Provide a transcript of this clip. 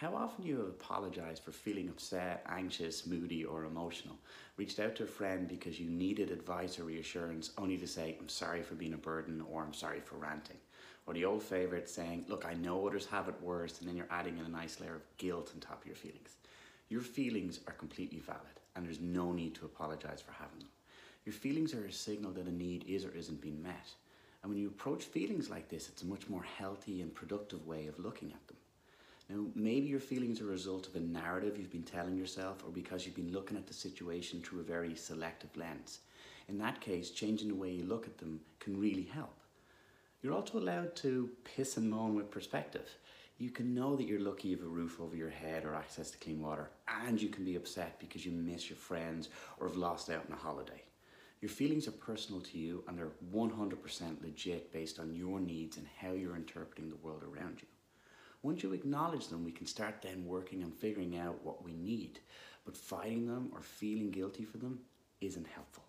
How often you have apologized for feeling upset, anxious, moody, or emotional? Reached out to a friend because you needed advice or reassurance, only to say, I'm sorry for being a burden, or I'm sorry for ranting. Or the old favourite saying, Look, I know others have it worse, and then you're adding in a nice layer of guilt on top of your feelings. Your feelings are completely valid, and there's no need to apologise for having them. Your feelings are a signal that a need is or isn't being met. And when you approach feelings like this, it's a much more healthy and productive way of looking at them. Now, maybe your feelings are a result of a narrative you've been telling yourself or because you've been looking at the situation through a very selective lens. In that case, changing the way you look at them can really help. You're also allowed to piss and moan with perspective. You can know that you're lucky you have a roof over your head or access to clean water, and you can be upset because you miss your friends or have lost out on a holiday. Your feelings are personal to you and they're 100% legit based on your needs and how you're interpreting the world around you. Once you acknowledge them, we can start then working on figuring out what we need. But fighting them or feeling guilty for them isn't helpful.